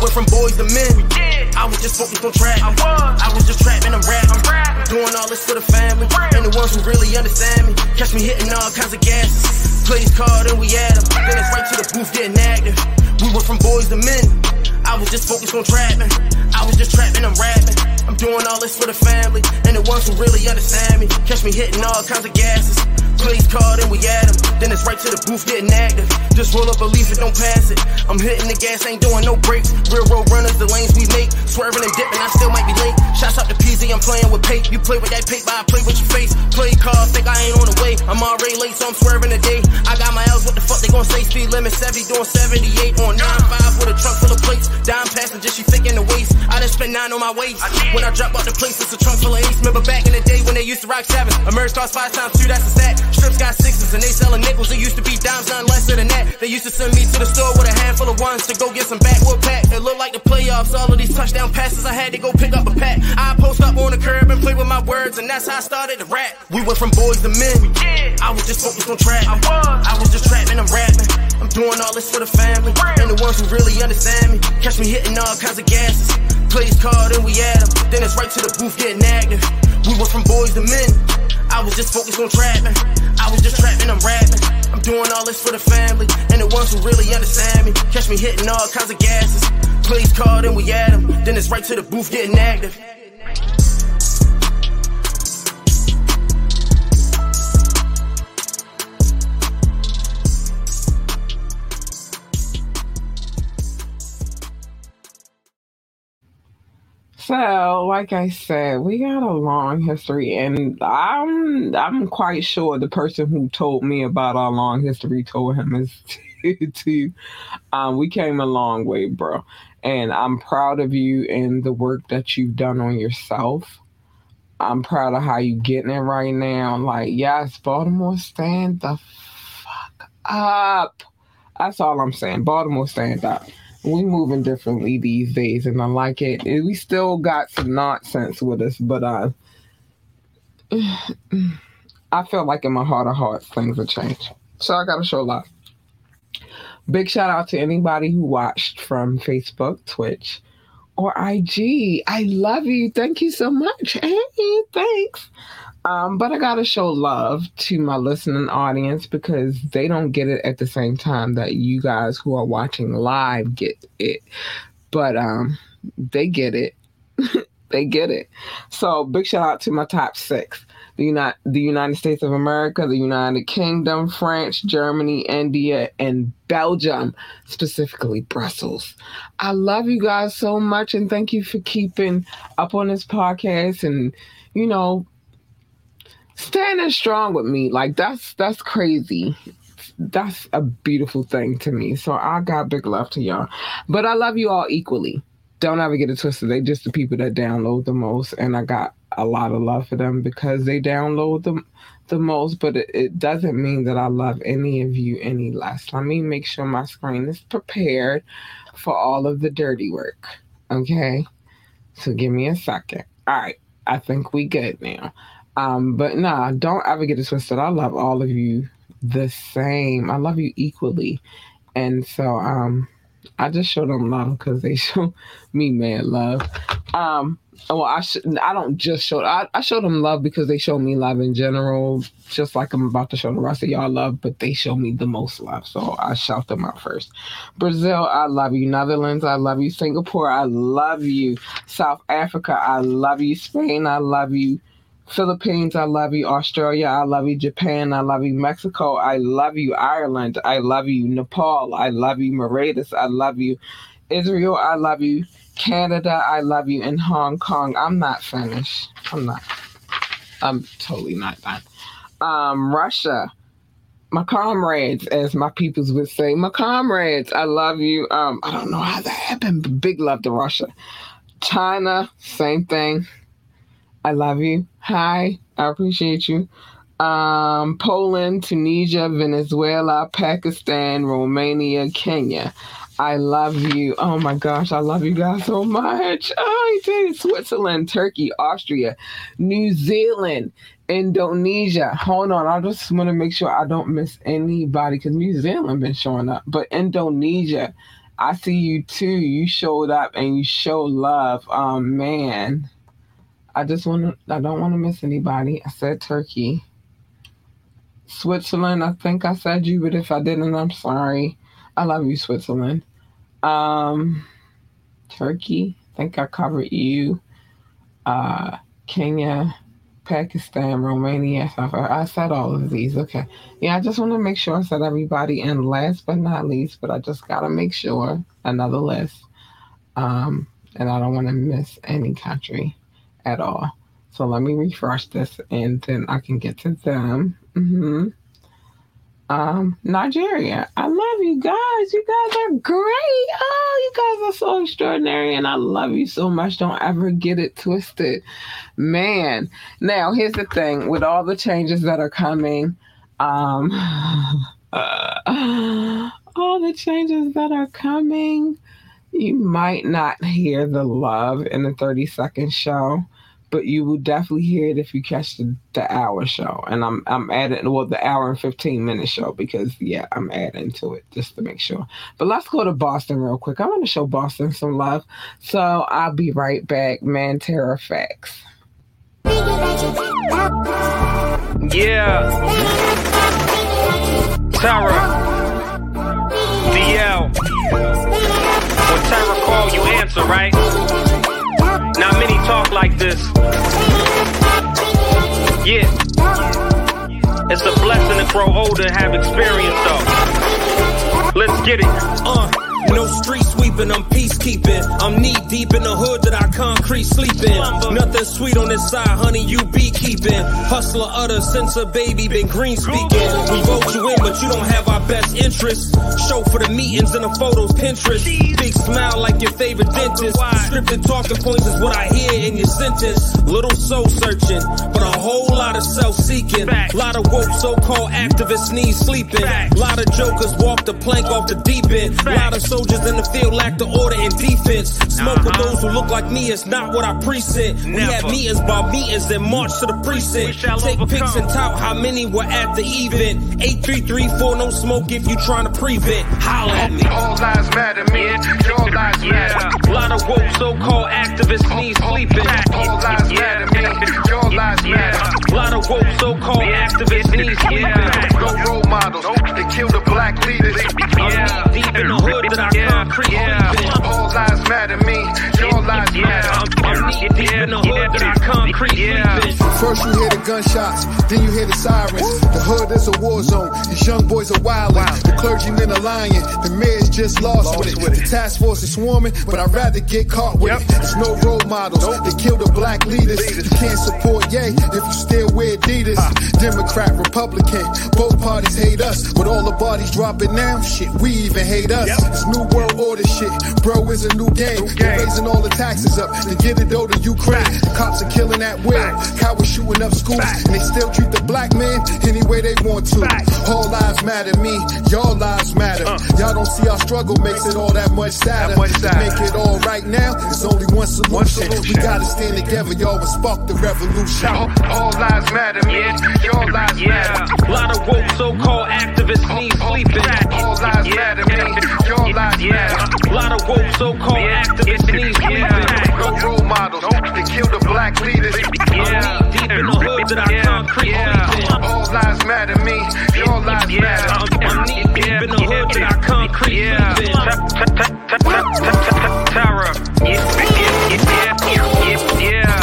We went from boys to men. I was just focused on trap. I was. I was just trapping. I'm rap. I'm rap. Doing all this for the family and the ones who really understand me. Catch me hitting all kinds of gases. Plays card and we at 'em. Then it's right to the booth getting active. We went from boys to men. I was just focused on trapping. I was just trapping. I'm rapping. I'm doing all this for the family and the ones who really understand me. Catch me hitting all kinds of gases. Plays card and we at 'em. Then it's right to the booth getting active. Just roll up a leaf and don't pass it. I'm hitting the gas, ain't doing no brakes. Real road runners, the lanes we make. Swerving and dipping, I still might be late. Shots out to PZ, I'm playing with pape. You play with that paper, I play with your face. Play cards, think I ain't on the way. I'm already late, so I'm swerving today. I got my L's, what the fuck they gon' say? Speed limit 70, doing 78 on 9-5 with a truck full of plates. Dime passenger, she thick in the waist. I done spent nine on my waist. When I drop out the place, it's a trunk full of ace. Remember back in the day when they used to rock sevens. A merge cost five times two, that's a stack. Strips got sixes and they selling nickels. It used to be dimes, nothing lesser than that. They used to send me to the store with a handful of ones to go get some backwood pack. It looked like the playoffs. All of these touchdown passes, I had to go pick up a pack. I post up on the curb and play with my words, and that's how I started to rap. We went from boys to men. I was just focused on trap. I was. I was just trapping, I'm rapping. I'm doing all this for the family and the ones who really understand me. Catch me hitting all kinds of gases. Plays card and we at 'em. Then it's right to the booth getting active. We went from boys to men. I was just focused on trapping. I was just trapping, I'm rapping. I'm doing all this for the family and the ones who really understand me. Catch me hitting all kinds of gases. Plays card and we at 'em. Then it's right to the booth getting active. So, like I said, we got a long history, and I'm I'm quite sure the person who told me about our long history told him is too. Um, we came a long way, bro, and I'm proud of you and the work that you've done on yourself. I'm proud of how you getting it right now. Like, yes, Baltimore, stand the fuck up. That's all I'm saying. Baltimore, stand up we moving differently these days and I like it. We still got some nonsense with us, but uh I feel like in my heart of hearts things will change. So I gotta show love. Big shout out to anybody who watched from Facebook, Twitch, or IG. I love you. Thank you so much. Hey, thanks. Um, but I gotta show love to my listening audience because they don't get it at the same time that you guys who are watching live get it. But um, they get it. they get it. So big shout out to my top six. The United, the United States of America, the United Kingdom, France, Germany, India, and Belgium, specifically Brussels. I love you guys so much and thank you for keeping up on this podcast and, you know, standing strong with me like that's that's crazy. That's a beautiful thing to me. So i got big love to y'all. But i love you all equally. Don't ever get it twisted. They just the people that download the most and i got a lot of love for them because they download them the most. But it, it doesn't mean that i love any of you any less. Let me make sure my screen is prepared for all of the dirty work okay? So give me a second. All right. I think we good now um, but nah, don't ever get it twisted. I love all of you the same. I love you equally. And so um I just show them love because they show me mad love. Um well I sh- I don't just show I, I show them love because they show me love in general, just like I'm about to show the rest of y'all love, but they show me the most love. So I shout them out first. Brazil, I love you. Netherlands, I love you. Singapore, I love you. South Africa, I love you. Spain, I love you. Philippines, I love you. Australia, I love you. Japan, I love you. Mexico, I love you. Ireland, I love you. Nepal, I love you. Mauritius, I love you. Israel, I love you. Canada, I love you. And Hong Kong, I'm not finished. I'm not. I'm totally not done. Um, Russia, my comrades, as my peoples would say. My comrades, I love you. Um, I don't know how that happened, big love to Russia. China, same thing. I love you. Hi, I appreciate you. Um, Poland, Tunisia, Venezuela, Pakistan, Romania, Kenya. I love you. Oh my gosh, I love you guys so much. Oh, I you, Switzerland, Turkey, Austria, New Zealand, Indonesia. Hold on, I just want to make sure I don't miss anybody because New Zealand been showing up. But Indonesia, I see you too. You showed up and you show love. Um, man, I just want to. I don't want to miss anybody. I said Turkey, Switzerland. I think I said you, but if I didn't, I'm sorry. I love you, Switzerland. Um, Turkey. I think I covered you. Uh, Kenya. Pakistan, Romania, South Africa. I said all of these. Okay. Yeah, I just want to make sure I said everybody. And last but not least, but I just got to make sure another list. Um, and I don't want to miss any country at all. So let me refresh this and then I can get to them. Mm-hmm. Um, Nigeria. I love you guys. You guys are great. Oh, you guys are so extraordinary, and I love you so much. Don't ever get it twisted, man. Now, here's the thing: with all the changes that are coming, um, uh, all the changes that are coming, you might not hear the love in the 30 second show but you will definitely hear it if you catch the, the hour show. And I'm I'm adding well the hour and fifteen minute show because yeah, I'm adding to it just to make sure. But let's go to Boston real quick. I want to show Boston some love. So I'll be right back. Man Terror Facts. Yeah. Terror. DL. When Terror call, you answer, right? Not many talk like this. Yeah. It's a blessing to grow older and have experience though. Let's get it. Uh. No street sweeping, I'm peacekeeping. I'm knee deep in the hood that I concrete sleeping. Nothing sweet on this side, honey, you beekeeping. Hustler utter since a baby been green speaking. We vote you in, but you don't have our best interests. Show for the meetings and the photos, Pinterest. Big smile like your favorite dentist. Scripted talking points is what I hear in your sentence. Little soul searching, but a whole lot of self seeking. Lot of woke so called activists need sleeping. Lot of jokers walk the plank off the deep end. Lot of soldiers in the field lack the order and defense. Smoke with uh-huh. those who look like me is not what I present. We have meetings by meetings and march to the precinct. Take pics and tout how many were at the event. 8334 no smoke if you trying to prevent. Holla at me. All lives matter, me. Your lives matter. Lot of woke so-called activists need sleeping. All lives matter, me. Your lives matter. Lot of woke so-called activists need sleeping. No role models. They kill the black leaders. Yeah. All lives matter, me. Your lives matter. I'm deep in the hood that I concrete yeah. First you hear the gunshots, then you hear the sirens. The hood is a war zone. These young boys are wildin'. The clergymen are lying. The mayor's just lost, with, it. The task force is swarming, but I'd rather get caught with it. There's no role models. They kill the black leaders. You can't support Yay if you still wear Adidas. Democrat, Republican, both parties hate us. With all the bodies dropping now, shit, we even hate us. It's new world order shit. Bro, is a new game. They're raising all the taxes up to get it over to Ukraine. The cops are killing at will. Cowards shooting up schools, and they still treat the black man any way they want to. All lives matter, me. Y'all lives matter. Uh. Y'all don't see our struggle makes it all that much sadder. To make it all right now, there's only one solution. We gotta stand together, y'all, and spark the revolution. All lives matter, me. Your lives matter. Lot of woke so-called activists need sleeping. All lives matter, me. Your lives matter. Lot of woke so-called activists need sleeping. No role models. They kill the black leaders. I'm knee deep in the hood that I concrete sleeping. All lives matter, me. Your lives matter. I'm knee deep in the hood that I concrete sleeping. Terror. Yeah, yeah, yeah, yeah. Yeah,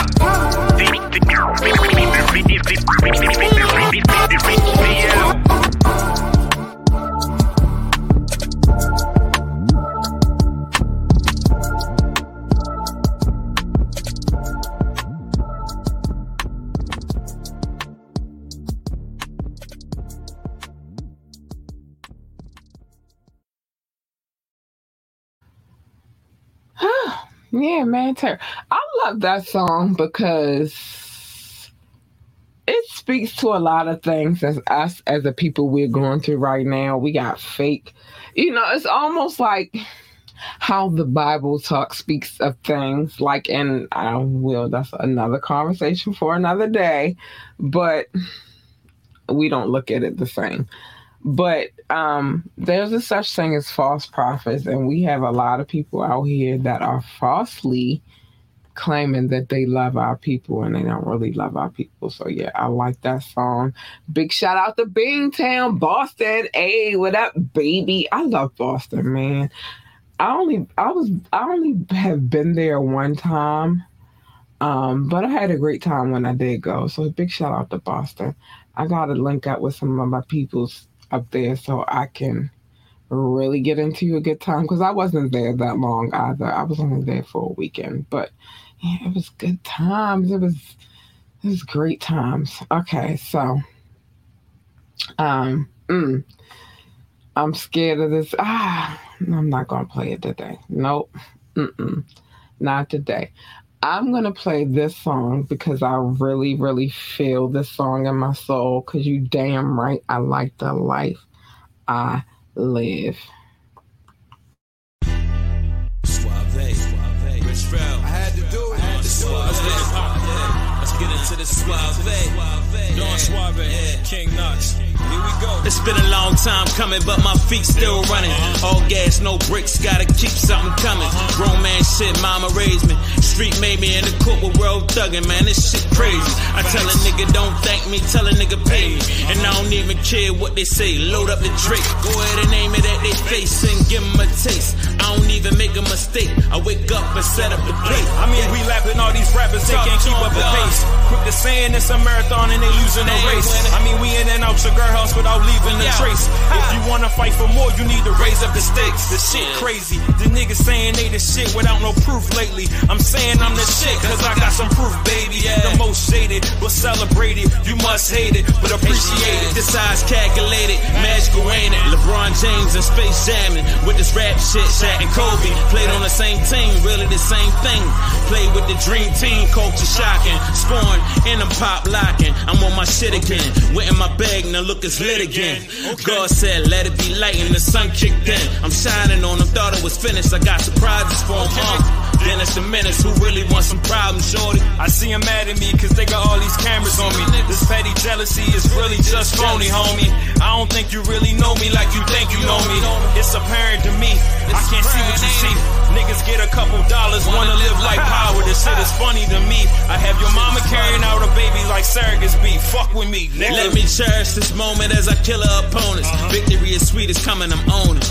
man. Ter- I love that song because it speaks to a lot of things as us as a people we're going through right now. We got fake, you know, it's almost like how the Bible talk speaks of things like and I will that's another conversation for another day, but we don't look at it the same. But um there's a such thing as false prophets and we have a lot of people out here that are falsely claiming that they love our people and they don't really love our people. So yeah, I like that song. Big shout out to Beantown, Boston. Hey, what up, baby? I love Boston, man. I only I was I only have been there one time. Um, but I had a great time when I did go. So big shout out to Boston. I gotta link up with some of my peoples up there so I can really get into a good time because I wasn't there that long either. I was only there for a weekend, but yeah, it was good times. It was it was great times. Okay, so um mm, I'm scared of this. Ah, I'm not gonna play it today. Nope. Mm-mm. Not today. I'm gonna play this song because I really, really feel this song in my soul. Cause you damn right I like the life I live. Suave, suave. Rich I had to do it. I had to do it. Let's get into the suave. Don Suave, King Knox. Here we go. It's been a long time coming, but my feet still running. Uh-huh. All gas, no bricks, gotta keep something coming. Uh-huh. Grown man shit, mama raised me. Street made me in the court with world thugging, man. This shit crazy. I tell a nigga don't thank me, tell a nigga pay me. And I don't even care what they say. Load up the Drake, go ahead and name it at their face and give them a taste. I don't even make a mistake. I wake up and set up the plate. I mean, we lapping all these rappers, they can't keep up the pace. Quick to saying it's a marathon and they losing the race. I mean, we in and out your girl house without leaving a trace. Wanna fight for more, you need to raise up the stakes. The shit crazy. The niggas saying they the shit without no proof lately. I'm saying I'm the shit, cause I got some proof, baby. The most shaded, but celebrated. You must hate it, but appreciate it. This size calculated, magical ain't it? LeBron James and Space Jamming with this rap shit. Shaq and Kobe played on the same team, really the same thing. Played with the dream team, culture shocking. Scoring and I'm pop locking. I'm on my shit again. Went in my bag, now look, it's lit again. God said, let it be light, and the sun kicked in. I'm shining on them, thought it was finished. I got surprises for them. Uh. Then it's menace who really want some problems, shorty. I see them mad at me cause they got all these cameras on me. This petty jealousy is really just phony, homie. I don't think you really know me like you think you know me. It's apparent to me. I can't see what you see. Niggas get a couple dollars, wanna live like power. This shit is funny to me. I have your mama carrying out a baby like surrogates be. Fuck with me, nigga. Let me cherish this moment as I kill her opponents. Uh-huh. Victory is sweet, it's coming, I'm owning.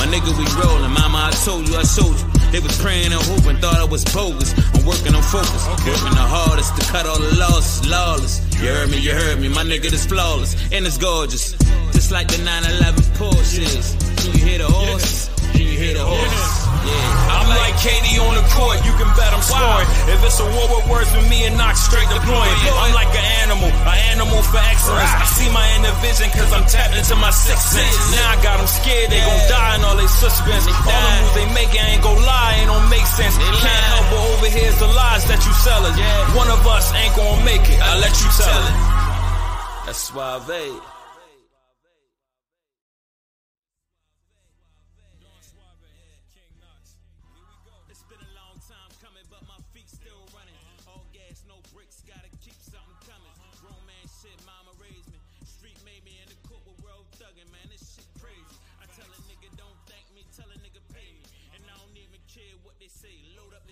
My nigga, we rolling. Mama, I told you, I showed you. They was praying and hoping, thought I was bogus. I'm working on focus, working the hardest to cut all the losses, lawless. You heard me, you heard me, my nigga, this flawless and it's gorgeous. Just like the 911 Porsches. Can you hear the horses? Can you hear the horses? Yeah. I'm like KD on the court, you can bet I'm scoring. If it's a war with words with me and knock straight deploying. I'm like an animal, an animal for excellence. I see my inner vision cause I'm tapped into my sixth sense. Now I got them scared, they gon' die in all they suspense. All the moves they make, I ain't gon' lie, ain't gon' make sense. Can't help but overhear the lies that you sellin'. One of us ain't gon' make it, I let you tell it. That's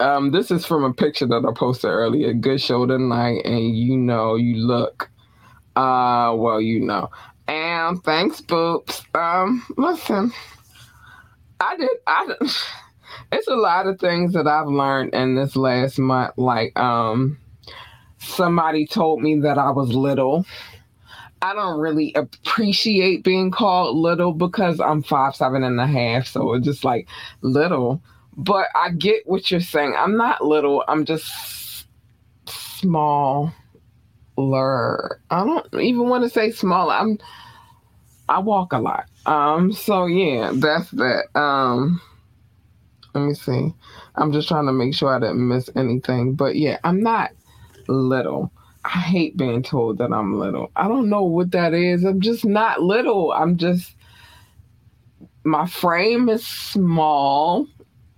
um, this is from a picture that I posted earlier. Good show tonight, and you know you look. Uh, well, you know. And thanks, Boops. Um, listen, I did. I. It's a lot of things that I've learned in this last month. Like, um, somebody told me that I was little. I don't really appreciate being called little because I'm five seven and a half, so it's just like little. But I get what you're saying. I'm not little. I'm just smaller. I don't even want to say small. I'm. I walk a lot. Um. So yeah, that's that. Um. Let me see. I'm just trying to make sure I didn't miss anything. But yeah, I'm not little. I hate being told that I'm little. I don't know what that is. I'm just not little. I'm just my frame is small.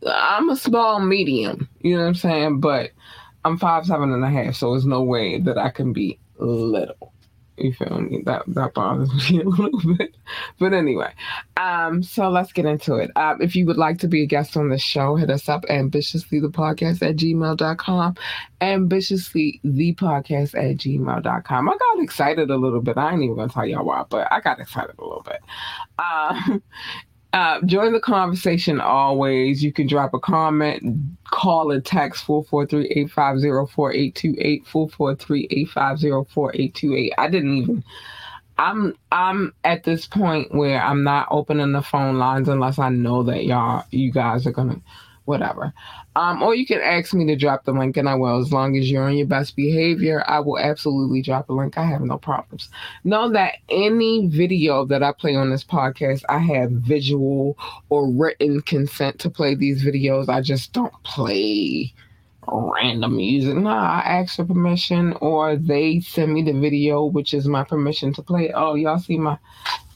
I'm a small medium. You know what I'm saying? But I'm five seven and a half, so there's no way that I can be little. You feel me? That that bothers me a little bit. But anyway, um, so let's get into it. Um, if you would like to be a guest on the show, hit us up ambitiously the podcast at gmail.com. Ambitiously the podcast at gmail.com. I got excited a little bit. I ain't even gonna tell y'all why, but I got excited a little bit. Um, uh, join the conversation always. You can drop a comment, call or text 443-850-4828, 443-850-4828. I didn't even I'm I'm at this point where I'm not opening the phone lines unless I know that y'all you guys are gonna whatever. Um, or you can ask me to drop the link, and I will. As long as you're on your best behavior, I will absolutely drop a link. I have no problems. Know that any video that I play on this podcast, I have visual or written consent to play these videos. I just don't play random music. Nah, I ask for permission, or they send me the video, which is my permission to play. Oh, y'all see my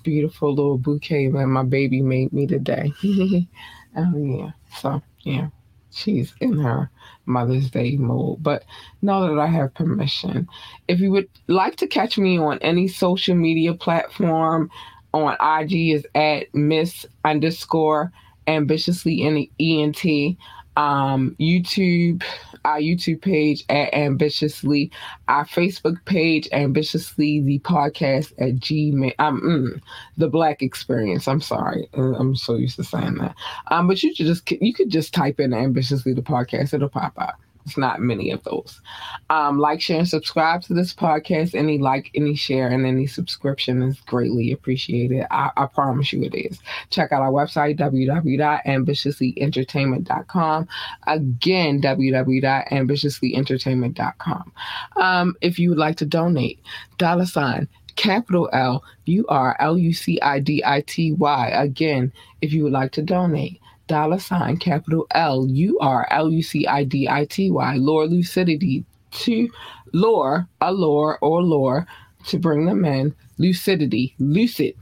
beautiful little bouquet that my baby made me today. oh yeah. So yeah she's in her Mother's Day mode. But know that I have permission. If you would like to catch me on any social media platform, on IG is at Miss underscore ambitiously in the ENT um, YouTube, our YouTube page at Ambitiously, our Facebook page, Ambitiously, the podcast at Gmail, um, mm, the Black Experience. I'm sorry, uh, I'm so used to saying that. Um, but you should just you could just type in Ambitiously the podcast, it'll pop up. It's not many of those. Um, like, share, and subscribe to this podcast. Any like, any share, and any subscription is greatly appreciated. I, I promise you it is. Check out our website, www.ambitiouslyentertainment.com. Again, www.ambitiouslyentertainment.com. Um, if you would like to donate, dollar sign capital L U R L U C I D I T Y. Again, if you would like to donate, dollar sign capital L U R L U C I D I T Y, lore lucidity to lore, a lore or lore to bring them in, lucidity, lucid,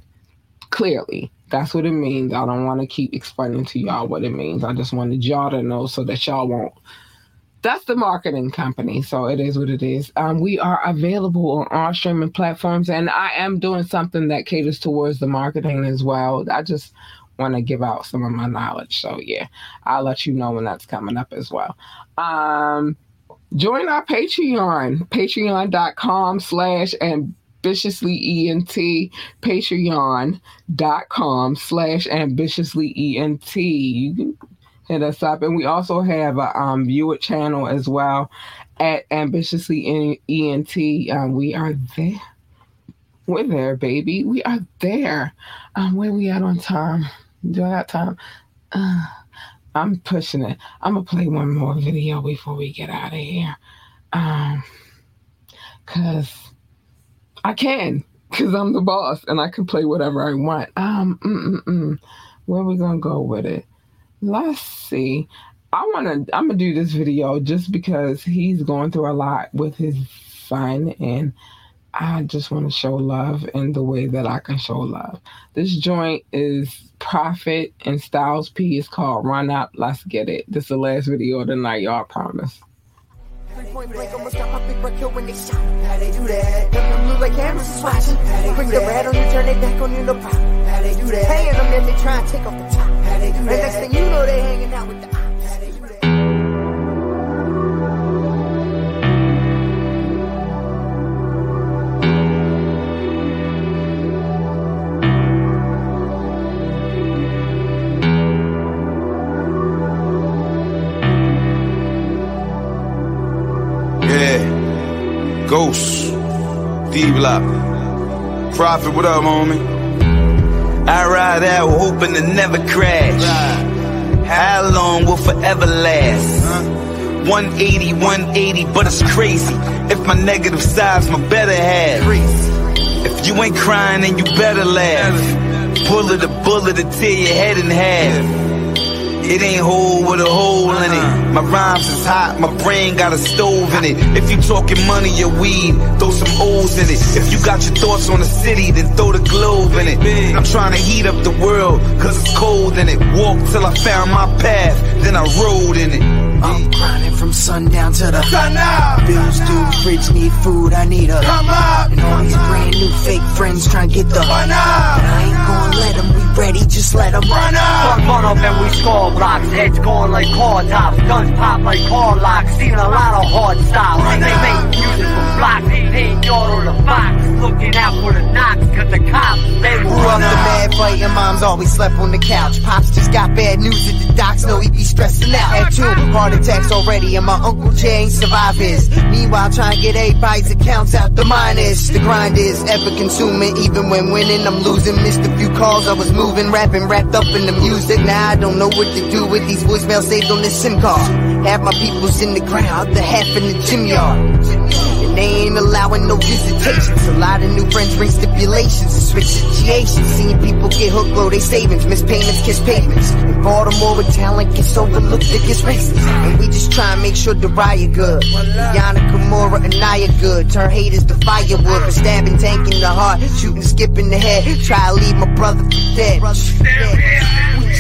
clearly. That's what it means. I don't want to keep explaining to y'all what it means. I just wanted y'all to know so that y'all won't. That's the marketing company, so it is what it is. Um, we are available on all streaming platforms, and I am doing something that caters towards the marketing as well. I just want to give out some of my knowledge. So yeah, I'll let you know when that's coming up as well. Um, join our Patreon, patreon.com slash ambitiously ENT, patreon.com slash ambitiously ENT. You can hit us up. And we also have a um, viewer channel as well at ambitiously ENT. Um, we are there. We're there, baby. We are there. Um, where we at on time? Do I got time? Uh, I'm pushing it. I'm gonna play one more video before we get out of here. Um, cause I can, cause I'm the boss and I can play whatever I want. Um, mm-mm-mm. where we gonna go with it? Let's see. I wanna. I'm gonna do this video just because he's going through a lot with his son and I just want to show love in the way that I can show love. This joint is Prophet and Styles P. It's called Run Up. Let's get it. This is the last video of the night, y'all. I promise. Point blank, almost got my big break when they shot. How they do that? Them blue like cameras is watching. Bring the red on you, turn it back on you, no problem. How they do that? Hanging them, then they try and take off the top. How they do that? And next thing you know, they hanging out with the D-Block. Prophet, what up, homie? I ride out hoping to never crash. How long will forever last? 180, 180, but it's crazy. If my negative side's my better half. If you ain't crying, then you better laugh. Bullet a bullet to tear your head in half. It ain't whole with a hole in it. Uh-huh. My rhymes is hot, my brain got a stove in it. If you talking money or weed, throw some O's in it. If you got your thoughts on the city, then throw the globe in it. I'm trying to heat up the world, cause it's cold in it. Walk till I found my path, then I rode in it. I'm grinding from sundown to the sun up. Bills due, fridge need food, I need a come up. And all these brand new fake friends trying to get the run up. And I ain't gonna let them, we ready, just let them run up. Fuck run up and we score blocks, heads going like car tops, guns pop like car locks. Seen a lot of hard styles. Run they up. make music for blocks, paying yard on the box, looking out for the knocks, cause the cops, they will Grew up the mad fighting, moms always slept on the couch. Pops just got bad news at the docs, know he be stressing out. Had two heart attacks already, and my uncle Jay ain't survive his. Meanwhile, trying to get everybody's accounts out the minus. The grind is ever consuming, even when winning, I'm losing. Missed a few calls, I was moving, rapping, wrapped up in the music. Now I don't know what to do with these voicemails saved on this SIM card. Half my people's in the ground, the half in the gym yard. And they ain't allowing no visitations. A lot of new friends bring stipulations and switch situations. Seeing people get hooked, blow they savings, miss payments, kiss pavements. In Baltimore, talent gets overlooked, it gets racist. And we just try and make sure the riot good. Yana Kimura and Naya good. Turn haters to firewood for stabbing, tank in the heart, shooting, skipping the head. Try to leave my brother for dead.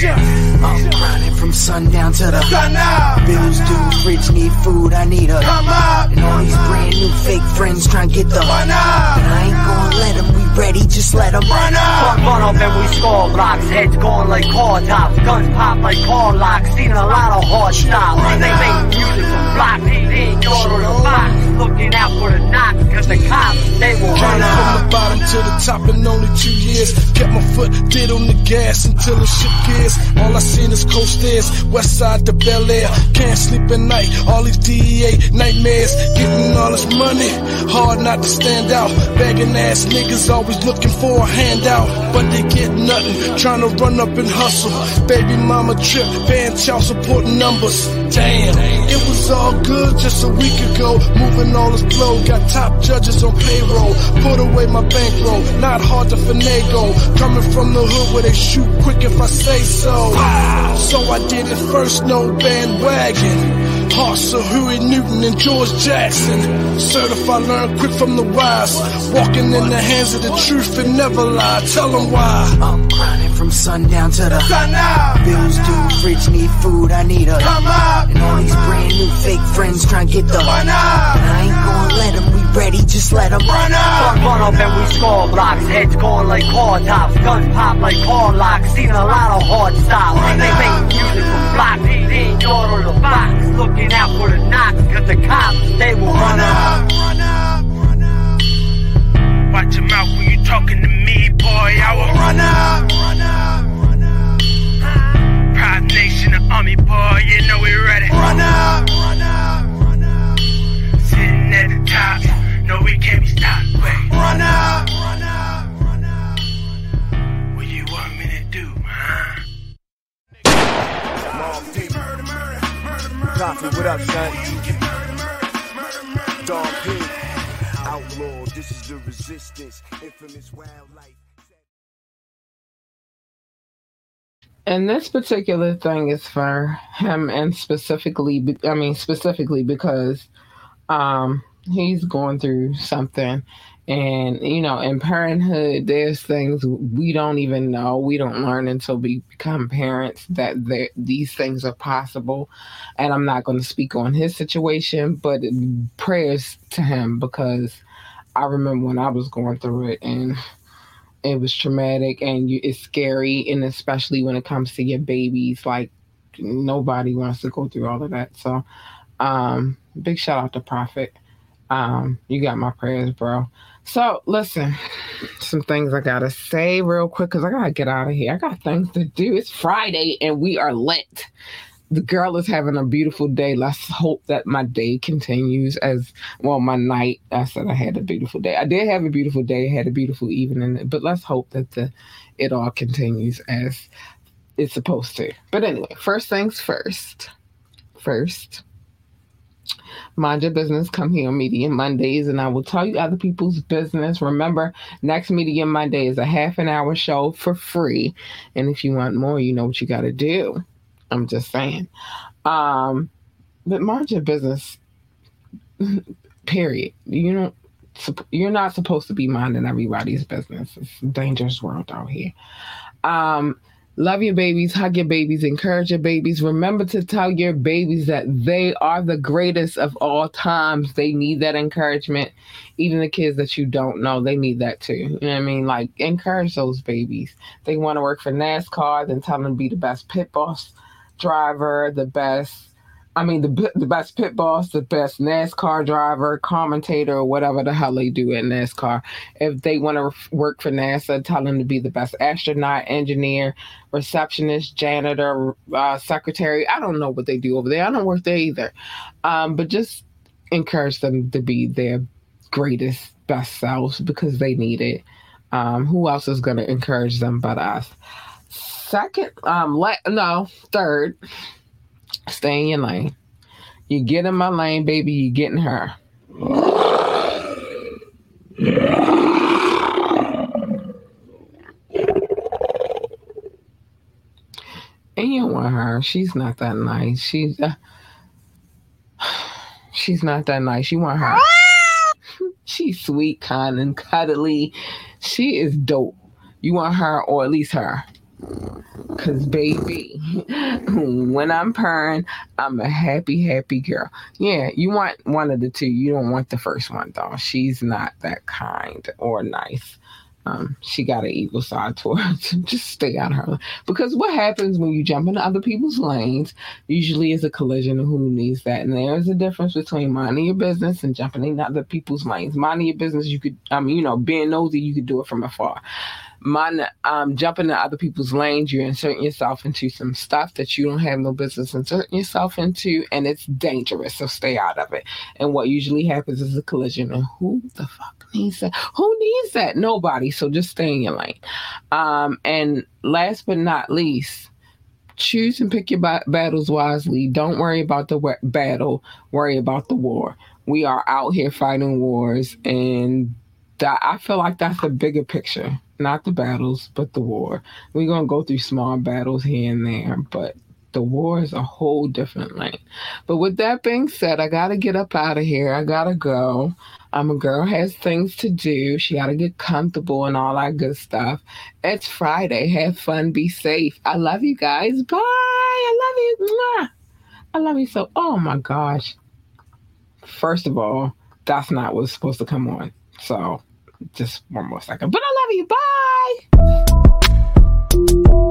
I'm grinding from sundown to the sun. Bills due, fridge need food, I need a come up. And all these brand new fake friends trying to get the run up. And I ain't gonna let them, we ready, just let them run Fuck up. run up and we score blocks, heads going like car tops, guns pop like car locks. Seen a lot of hard styles. They make music for blocks, paying yard on the box, looking out for the knocks, cause the cops, they will run Came from the bottom to the top in only two years. Kept my foot dead on the gas until the shit gears. All I seen is coast stairs, west side to Bel Air. Can't sleep at night, all these DEA nightmares. Getting all this money, hard not to stand out. Begging ass niggas always looking for a handout. But they get nothing, trying to run up and hustle. Baby mama trip, paying child support numbers. Damn, it was all good just a week ago. Moving all this blow, got top judges on payroll. Put away my bankroll, not hard to finagle. Coming from the hood where they shoot quick if I say so. So I did it first, no bandwagon. Hearts of Huey Newton and George Jackson. Certified learn quick from the wise. Walking in the hands of the truth and never lie. Tell them why. I'm grinding from sundown to the sun up. Bills due, fridge need food, I need a come up. And all these brand new fake friends trying to get the run up. And I ain't gonna let them, we ready, just let them run up. Fuck run up and we score blocks, heads going like car tops, guns pop like car locks. Seen a lot of hard styles. They make music for blocks, paying yard on the box, looking out for the knocks, cause the cops, they will run up. Run up. Run up. Watch your mouth when you talking to me, boy. I will Run up. Run up. Nation, army, boy. You know we ready. Run up. Run up. Run up. Sitting at the top. No, we can't be stopped. Run up. Prophet, what up, son? Dog P. Outlaw, this is the resistance. Infamous wildlife. And this particular thing is for him, and specifically, I mean, specifically because um, he's going through something. And, you know, in parenthood, there's things we don't even know. We don't learn until we become parents that these things are possible. And I'm not going to speak on his situation, but prayers to him because I remember when I was going through it and it was traumatic and you, it's scary and especially when it comes to your babies like nobody wants to go through all of that so um big shout out to prophet um you got my prayers bro so listen some things i gotta say real quick because i gotta get out of here i got things to do it's friday and we are lit the girl is having a beautiful day. Let's hope that my day continues as well. My night. I said I had a beautiful day. I did have a beautiful day. Had a beautiful evening. But let's hope that the it all continues as it's supposed to. But anyway, first things first. First, mind your business. Come here on Media Mondays, and I will tell you other people's business. Remember, next Media Monday is a half an hour show for free, and if you want more, you know what you got to do. I'm just saying. Um, but mind your business. Period. You don't. You're not supposed to be minding everybody's business. It's a dangerous world out here. Um, Love your babies, hug your babies, encourage your babies. Remember to tell your babies that they are the greatest of all times. They need that encouragement. Even the kids that you don't know, they need that too. You know what I mean? Like, encourage those babies. They want to work for NASCAR, then tell them to be the best pit boss driver, the best I mean, the the best pit boss, the best NASCAR driver, commentator, or whatever the hell they do at NASCAR. If they want to work for NASA, tell them to be the best astronaut, engineer, receptionist, janitor, uh, secretary. I don't know what they do over there. I don't work there either. Um, but just encourage them to be their greatest, best selves because they need it. Um, who else is going to encourage them but us? Second, um, le- no, third Stay in your lane. You get in my lane, baby, you getting her. And you want her. She's not that nice. She's uh, she's not that nice. You want her. she's sweet, kind, and cuddly. She is dope. You want her, or at least her. Cause baby, when I'm purring, I'm a happy, happy girl. Yeah, you want one of the two. You don't want the first one though. She's not that kind or nice. Um, she got an evil side to her. Just stay out of her. Because what happens when you jump into other people's lanes usually is a collision of who needs that. And there's a difference between minding your business and jumping in other people's lanes. Minding your business, you could, I mean, you know, being nosy, you could do it from afar mind um, jumping in other people's lanes, you're inserting yourself into some stuff that you don't have no business inserting yourself into, and it's dangerous. So stay out of it. And what usually happens is a collision. And who the fuck needs that? Who needs that? Nobody. So just stay in your lane. Um, and last but not least, choose and pick your ba- battles wisely. Don't worry about the wa- battle. Worry about the war. We are out here fighting wars, and that, I feel like that's the bigger picture not the battles, but the war. We're gonna go through small battles here and there, but the war is a whole different lane. But with that being said, I gotta get up out of here. I gotta go. I'm a girl has things to do. She gotta get comfortable and all that good stuff. It's Friday. Have fun. Be safe. I love you guys. Bye. I love you. Mwah. I love you so. Oh my gosh. First of all, that's not what's supposed to come on. So just one more second. But I love you. Bye.